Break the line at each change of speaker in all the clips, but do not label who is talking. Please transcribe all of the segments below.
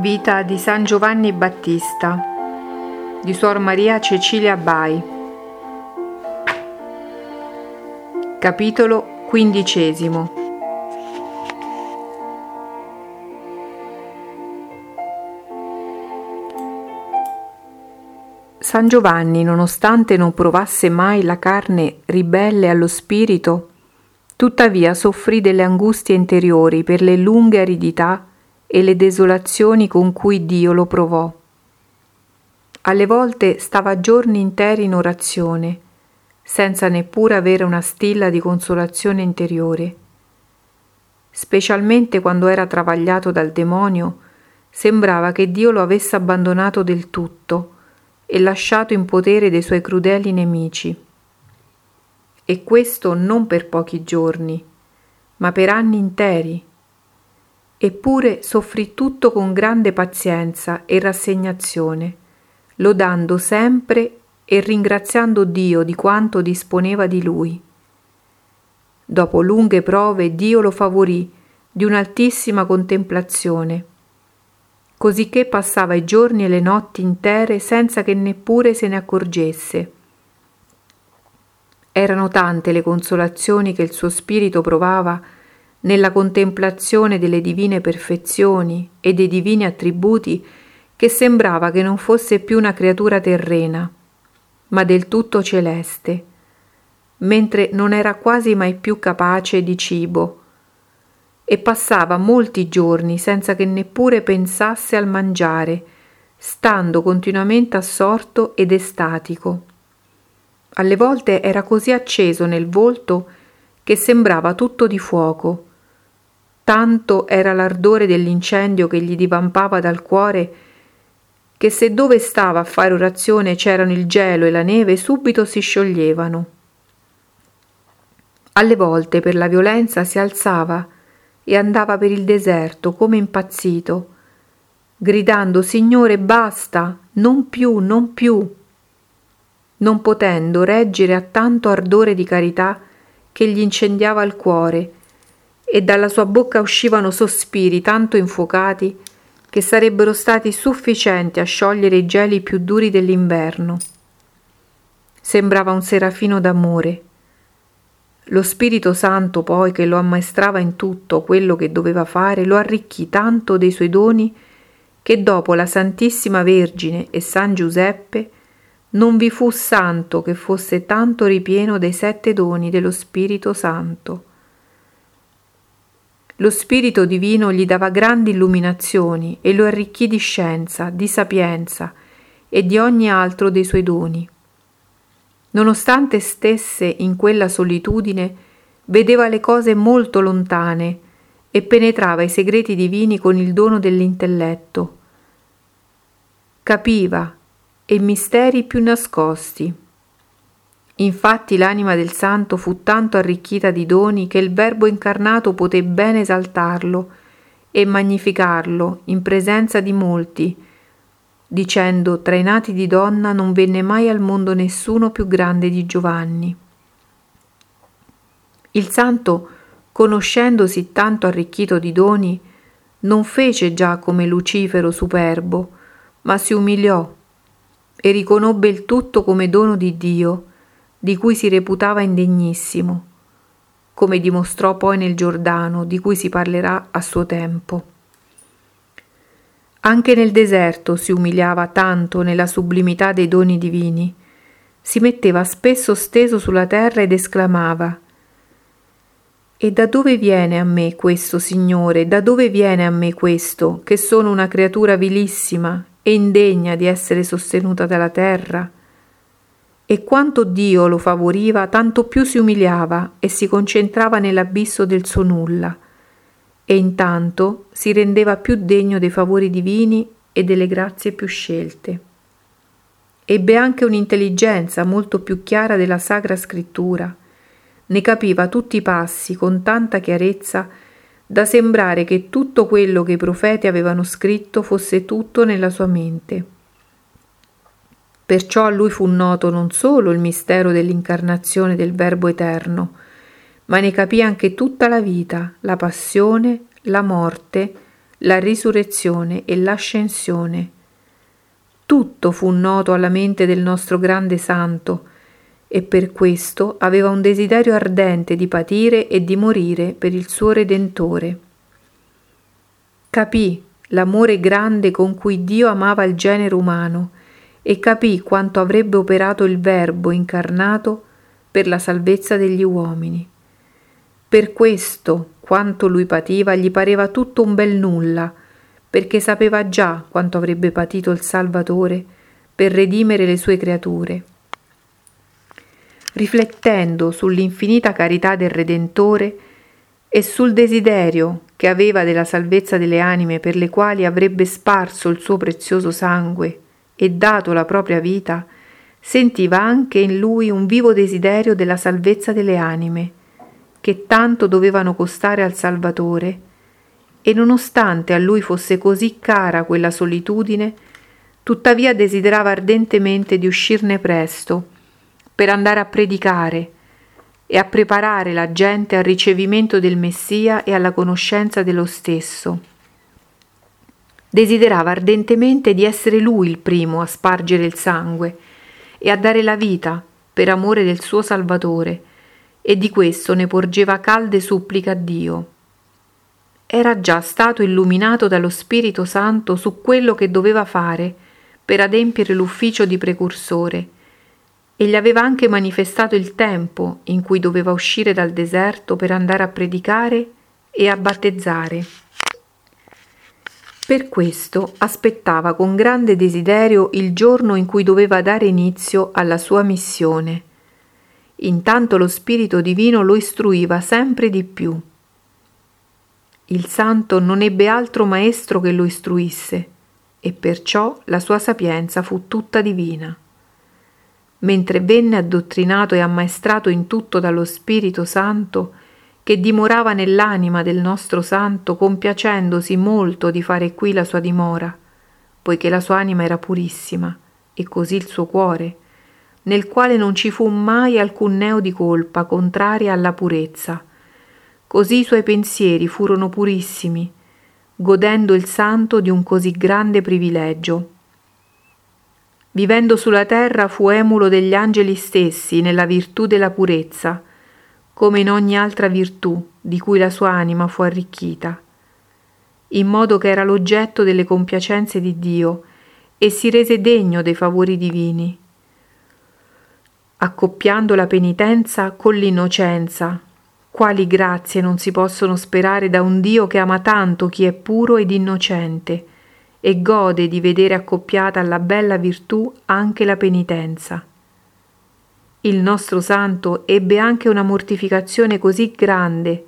Vita di San Giovanni Battista di Suor Maria Cecilia Bai. Capitolo quindicesimo. San Giovanni, nonostante non provasse mai la carne ribelle allo spirito, tuttavia soffrì delle angustie interiori per le lunghe aridità e le desolazioni con cui Dio lo provò. Alle volte stava giorni interi in orazione, senza neppure avere una stilla di consolazione interiore. Specialmente quando era travagliato dal demonio, sembrava che Dio lo avesse abbandonato del tutto e lasciato in potere dei suoi crudeli nemici. E questo non per pochi giorni, ma per anni interi eppure soffrì tutto con grande pazienza e rassegnazione, lodando sempre e ringraziando Dio di quanto disponeva di lui. Dopo lunghe prove Dio lo favorì di un'altissima contemplazione, cosicché passava i giorni e le notti intere senza che neppure se ne accorgesse. Erano tante le consolazioni che il suo spirito provava nella contemplazione delle divine perfezioni e dei divini attributi che sembrava che non fosse più una creatura terrena, ma del tutto celeste, mentre non era quasi mai più capace di cibo e passava molti giorni senza che neppure pensasse al mangiare, stando continuamente assorto ed estatico. Alle volte era così acceso nel volto che sembrava tutto di fuoco, tanto era l'ardore dell'incendio che gli divampava dal cuore, che se dove stava a fare orazione c'erano il gelo e la neve, subito si scioglievano. Alle volte per la violenza si alzava e andava per il deserto come impazzito, gridando Signore basta, non più, non più, non potendo reggere a tanto ardore di carità che gli incendiava il cuore e dalla sua bocca uscivano sospiri tanto infuocati che sarebbero stati sufficienti a sciogliere i geli più duri dell'inverno. Sembrava un serafino d'amore. Lo Spirito Santo poi, che lo ammaestrava in tutto quello che doveva fare, lo arricchì tanto dei suoi doni che dopo la Santissima Vergine e San Giuseppe non vi fu santo che fosse tanto ripieno dei sette doni dello Spirito Santo. Lo Spirito Divino gli dava grandi illuminazioni e lo arricchì di scienza, di sapienza e di ogni altro dei suoi doni. Nonostante stesse in quella solitudine, vedeva le cose molto lontane e penetrava i segreti divini con il dono dell'intelletto. Capiva e misteri più nascosti. Infatti l'anima del santo fu tanto arricchita di doni che il Verbo incarnato poté bene esaltarlo e magnificarlo in presenza di molti, dicendo tra i nati di donna non venne mai al mondo nessuno più grande di Giovanni. Il santo, conoscendosi tanto arricchito di doni, non fece già come Lucifero superbo, ma si umiliò e riconobbe il tutto come dono di Dio, di cui si reputava indegnissimo, come dimostrò poi nel Giordano, di cui si parlerà a suo tempo. Anche nel deserto si umiliava tanto nella sublimità dei doni divini, si metteva spesso steso sulla terra ed esclamava E da dove viene a me questo, Signore? Da dove viene a me questo, che sono una creatura vilissima e indegna di essere sostenuta dalla terra? E quanto Dio lo favoriva, tanto più si umiliava e si concentrava nell'abisso del suo nulla, e intanto si rendeva più degno dei favori divini e delle grazie più scelte. Ebbe anche un'intelligenza molto più chiara della Sacra Scrittura, ne capiva tutti i passi con tanta chiarezza da sembrare che tutto quello che i profeti avevano scritto fosse tutto nella sua mente. Perciò a lui fu noto non solo il mistero dell'incarnazione del Verbo eterno, ma ne capì anche tutta la vita, la passione, la morte, la risurrezione e l'ascensione. Tutto fu noto alla mente del nostro grande santo e per questo aveva un desiderio ardente di patire e di morire per il suo Redentore. Capì l'amore grande con cui Dio amava il genere umano e capì quanto avrebbe operato il Verbo incarnato per la salvezza degli uomini. Per questo, quanto lui pativa, gli pareva tutto un bel nulla, perché sapeva già quanto avrebbe patito il Salvatore per redimere le sue creature. Riflettendo sull'infinita carità del Redentore e sul desiderio che aveva della salvezza delle anime per le quali avrebbe sparso il suo prezioso sangue e dato la propria vita, sentiva anche in lui un vivo desiderio della salvezza delle anime che tanto dovevano costare al Salvatore, e nonostante a lui fosse così cara quella solitudine, tuttavia desiderava ardentemente di uscirne presto, per andare a predicare e a preparare la gente al ricevimento del Messia e alla conoscenza dello stesso. Desiderava ardentemente di essere lui il primo a spargere il sangue e a dare la vita per amore del suo Salvatore, e di questo ne porgeva calde suppliche a Dio. Era già stato illuminato dallo Spirito Santo su quello che doveva fare per adempiere l'ufficio di precursore e gli aveva anche manifestato il tempo in cui doveva uscire dal deserto per andare a predicare e a battezzare. Per questo aspettava con grande desiderio il giorno in cui doveva dare inizio alla sua missione Intanto lo Spirito Divino lo istruiva sempre di più. Il santo non ebbe altro maestro che lo istruisse, e perciò la sua sapienza fu tutta divina. Mentre venne addottrinato e ammaestrato in tutto dallo Spirito Santo, che dimorava nell'anima del nostro santo, compiacendosi molto di fare qui la sua dimora, poiché la sua anima era purissima, e così il suo cuore, nel quale non ci fu mai alcun neo di colpa contraria alla purezza. Così i suoi pensieri furono purissimi, godendo il santo di un così grande privilegio. Vivendo sulla terra fu emulo degli angeli stessi nella virtù della purezza, come in ogni altra virtù di cui la sua anima fu arricchita, in modo che era l'oggetto delle compiacenze di Dio e si rese degno dei favori divini accoppiando la penitenza con l'innocenza. Quali grazie non si possono sperare da un Dio che ama tanto chi è puro ed innocente e gode di vedere accoppiata alla bella virtù anche la penitenza. Il nostro santo ebbe anche una mortificazione così grande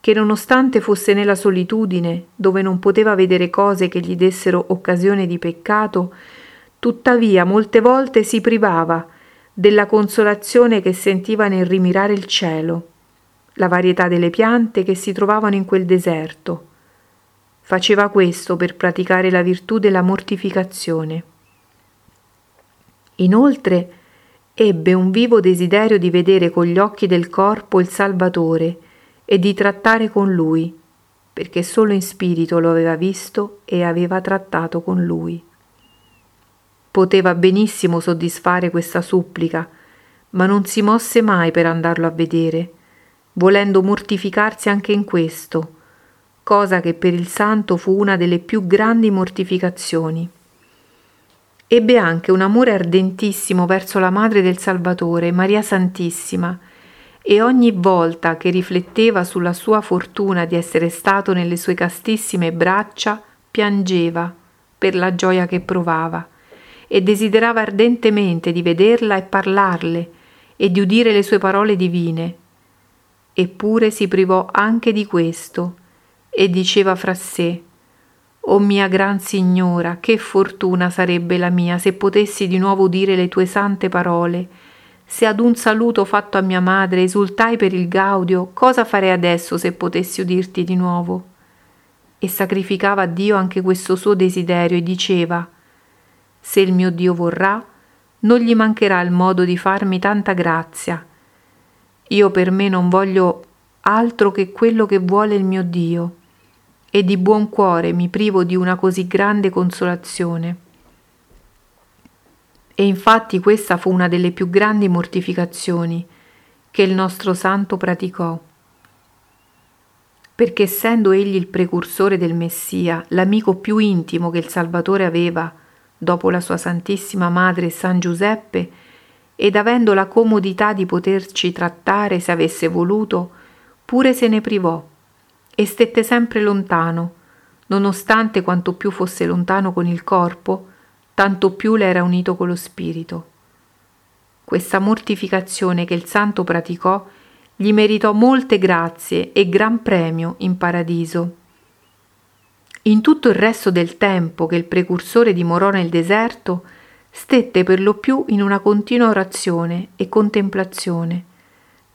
che nonostante fosse nella solitudine, dove non poteva vedere cose che gli dessero occasione di peccato, tuttavia molte volte si privava della consolazione che sentiva nel rimirare il cielo, la varietà delle piante che si trovavano in quel deserto. Faceva questo per praticare la virtù della mortificazione. Inoltre ebbe un vivo desiderio di vedere con gli occhi del corpo il Salvatore e di trattare con lui, perché solo in spirito lo aveva visto e aveva trattato con lui. Poteva benissimo soddisfare questa supplica, ma non si mosse mai per andarlo a vedere, volendo mortificarsi anche in questo, cosa che per il santo fu una delle più grandi mortificazioni. Ebbe anche un amore ardentissimo verso la Madre del Salvatore, Maria Santissima, e ogni volta che rifletteva sulla sua fortuna di essere stato nelle sue castissime braccia, piangeva per la gioia che provava e desiderava ardentemente di vederla e parlarle e di udire le sue parole divine. Eppure si privò anche di questo e diceva fra sé O mia gran signora, che fortuna sarebbe la mia se potessi di nuovo udire le tue sante parole. Se ad un saluto fatto a mia madre esultai per il gaudio, cosa farei adesso se potessi udirti di nuovo? E sacrificava a Dio anche questo suo desiderio e diceva se il mio Dio vorrà, non gli mancherà il modo di farmi tanta grazia. Io per me non voglio altro che quello che vuole il mio Dio, e di buon cuore mi privo di una così grande consolazione. E infatti questa fu una delle più grandi mortificazioni che il nostro santo praticò. Perché essendo egli il precursore del Messia, l'amico più intimo che il Salvatore aveva, dopo la sua Santissima Madre San Giuseppe, ed avendo la comodità di poterci trattare se avesse voluto, pure se ne privò e stette sempre lontano, nonostante quanto più fosse lontano con il corpo, tanto più le era unito con lo spirito. Questa mortificazione che il santo praticò gli meritò molte grazie e gran premio in paradiso. In tutto il resto del tempo che il precursore dimorò nel deserto, stette per lo più in una continua orazione e contemplazione,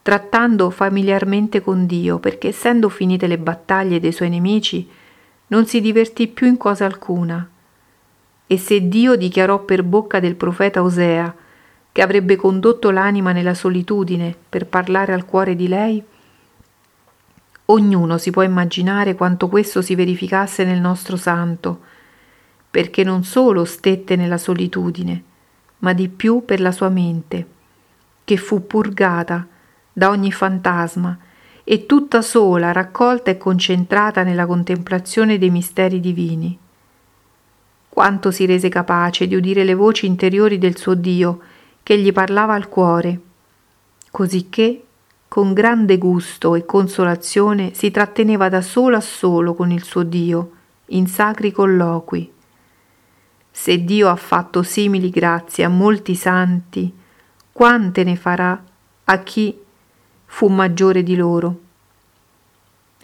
trattando familiarmente con Dio, perché essendo finite le battaglie dei suoi nemici, non si divertì più in cosa alcuna. E se Dio dichiarò per bocca del profeta Osea che avrebbe condotto l'anima nella solitudine per parlare al cuore di lei, ognuno si può immaginare quanto questo si verificasse nel nostro santo, perché non solo stette nella solitudine, ma di più per la sua mente, che fu purgata da ogni fantasma e tutta sola, raccolta e concentrata nella contemplazione dei misteri divini. Quanto si rese capace di udire le voci interiori del suo Dio che gli parlava al cuore, cosicché con grande gusto e consolazione si tratteneva da solo a solo con il suo Dio in sacri colloqui. Se Dio ha fatto simili grazie a molti santi, quante ne farà a chi fu maggiore di loro.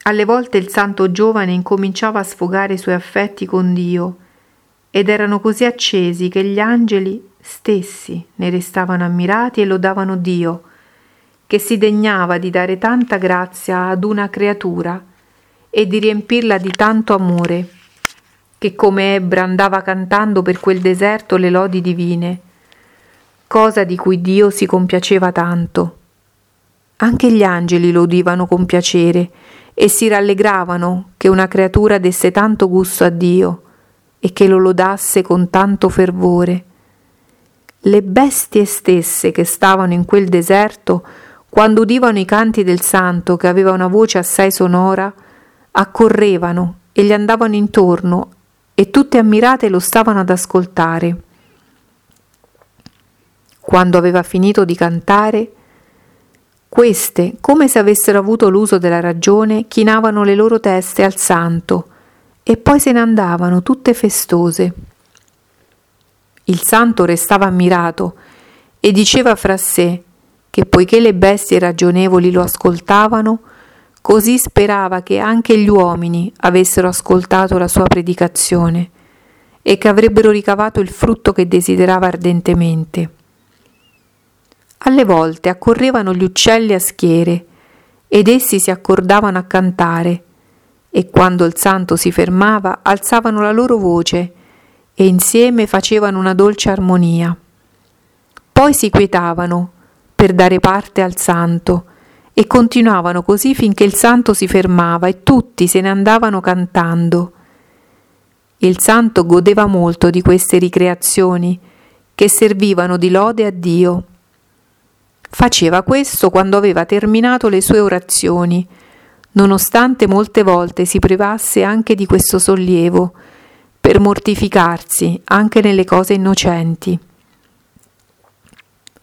Alle volte il santo giovane incominciava a sfogare i suoi affetti con Dio ed erano così accesi che gli angeli stessi ne restavano ammirati e lodavano Dio, che si degnava di dare tanta grazia ad una creatura e di riempirla di tanto amore, che come Ebra andava cantando per quel deserto le lodi divine, cosa di cui Dio si compiaceva tanto. Anche gli angeli lo udivano con piacere e si rallegravano che una creatura desse tanto gusto a Dio e che lo lodasse con tanto fervore. Le bestie stesse che stavano in quel deserto, quando udivano i canti del santo che aveva una voce assai sonora, accorrevano e gli andavano intorno e tutte ammirate lo stavano ad ascoltare. Quando aveva finito di cantare, queste, come se avessero avuto l'uso della ragione, chinavano le loro teste al santo e poi se ne andavano tutte festose. Il santo restava ammirato e diceva fra sé che poiché le bestie ragionevoli lo ascoltavano, così sperava che anche gli uomini avessero ascoltato la sua predicazione e che avrebbero ricavato il frutto che desiderava ardentemente. Alle volte accorrevano gli uccelli a schiere ed essi si accordavano a cantare e quando il santo si fermava alzavano la loro voce e insieme facevano una dolce armonia. Poi si quietavano per dare parte al santo e continuavano così finché il santo si fermava e tutti se ne andavano cantando. Il santo godeva molto di queste ricreazioni che servivano di lode a Dio Faceva questo quando aveva terminato le sue orazioni, nonostante molte volte si privasse anche di questo sollievo, per mortificarsi anche nelle cose innocenti.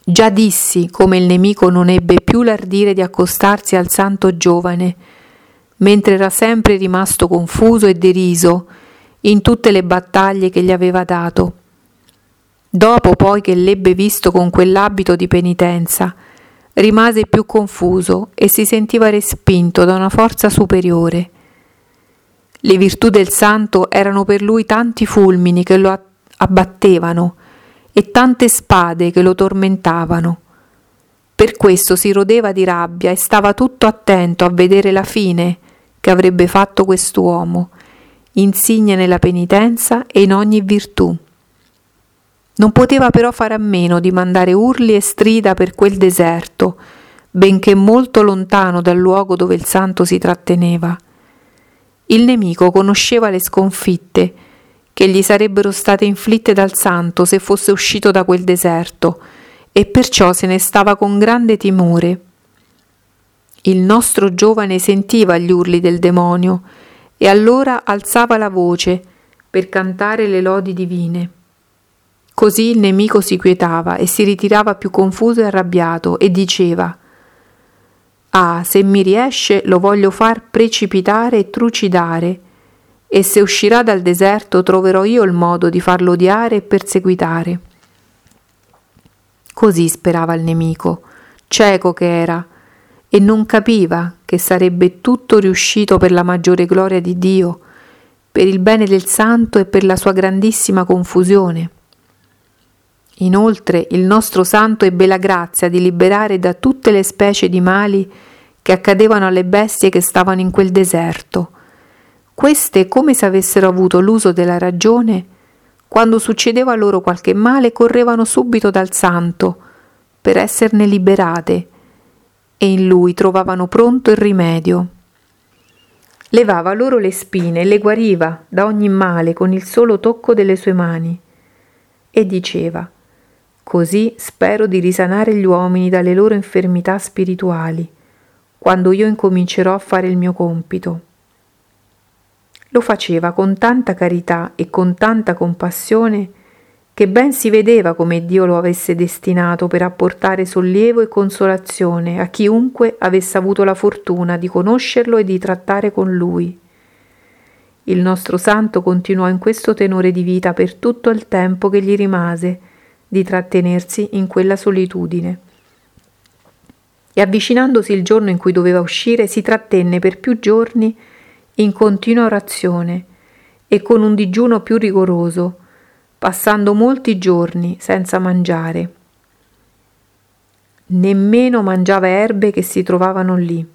Già dissi come il nemico non ebbe più l'ardire di accostarsi al santo giovane, mentre era sempre rimasto confuso e deriso in tutte le battaglie che gli aveva dato. Dopo poi che l'ebbe visto con quell'abito di penitenza, rimase più confuso e si sentiva respinto da una forza superiore. Le virtù del santo erano per lui tanti fulmini che lo abbattevano e tante spade che lo tormentavano. Per questo si rodeva di rabbia e stava tutto attento a vedere la fine che avrebbe fatto quest'uomo, insigne nella penitenza e in ogni virtù. Non poteva però fare a meno di mandare urli e strida per quel deserto, benché molto lontano dal luogo dove il santo si tratteneva. Il nemico conosceva le sconfitte che gli sarebbero state inflitte dal santo se fosse uscito da quel deserto e perciò se ne stava con grande timore. Il nostro giovane sentiva gli urli del demonio e allora alzava la voce per cantare le lodi divine. Così il nemico si quietava e si ritirava più confuso e arrabbiato e diceva Ah, se mi riesce lo voglio far precipitare e trucidare, e se uscirà dal deserto troverò io il modo di farlo odiare e perseguitare. Così sperava il nemico, cieco che era, e non capiva che sarebbe tutto riuscito per la maggiore gloria di Dio, per il bene del santo e per la sua grandissima confusione. Inoltre il nostro santo ebbe la grazia di liberare da tutte le specie di mali che accadevano alle bestie che stavano in quel deserto. Queste, come se avessero avuto l'uso della ragione, quando succedeva loro qualche male, correvano subito dal santo per esserne liberate e in lui trovavano pronto il rimedio. Levava loro le spine e le guariva da ogni male con il solo tocco delle sue mani e diceva Così spero di risanare gli uomini dalle loro infermità spirituali, quando io incomincerò a fare il mio compito. Lo faceva con tanta carità e con tanta compassione che ben si vedeva come Dio lo avesse destinato per apportare sollievo e consolazione a chiunque avesse avuto la fortuna di conoscerlo e di trattare con lui. Il nostro santo continuò in questo tenore di vita per tutto il tempo che gli rimase, di trattenersi in quella solitudine. E avvicinandosi il giorno in cui doveva uscire, si trattenne per più giorni in continua orazione e con un digiuno più rigoroso, passando molti giorni senza mangiare. Nemmeno mangiava erbe che si trovavano lì.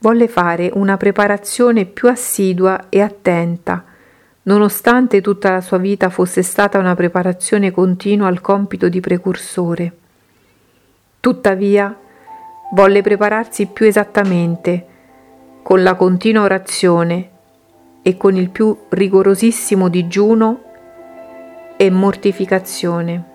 Volle fare una preparazione più assidua e attenta nonostante tutta la sua vita fosse stata una preparazione continua al compito di precursore. Tuttavia, volle prepararsi più esattamente, con la continua orazione e con il più rigorosissimo digiuno e mortificazione.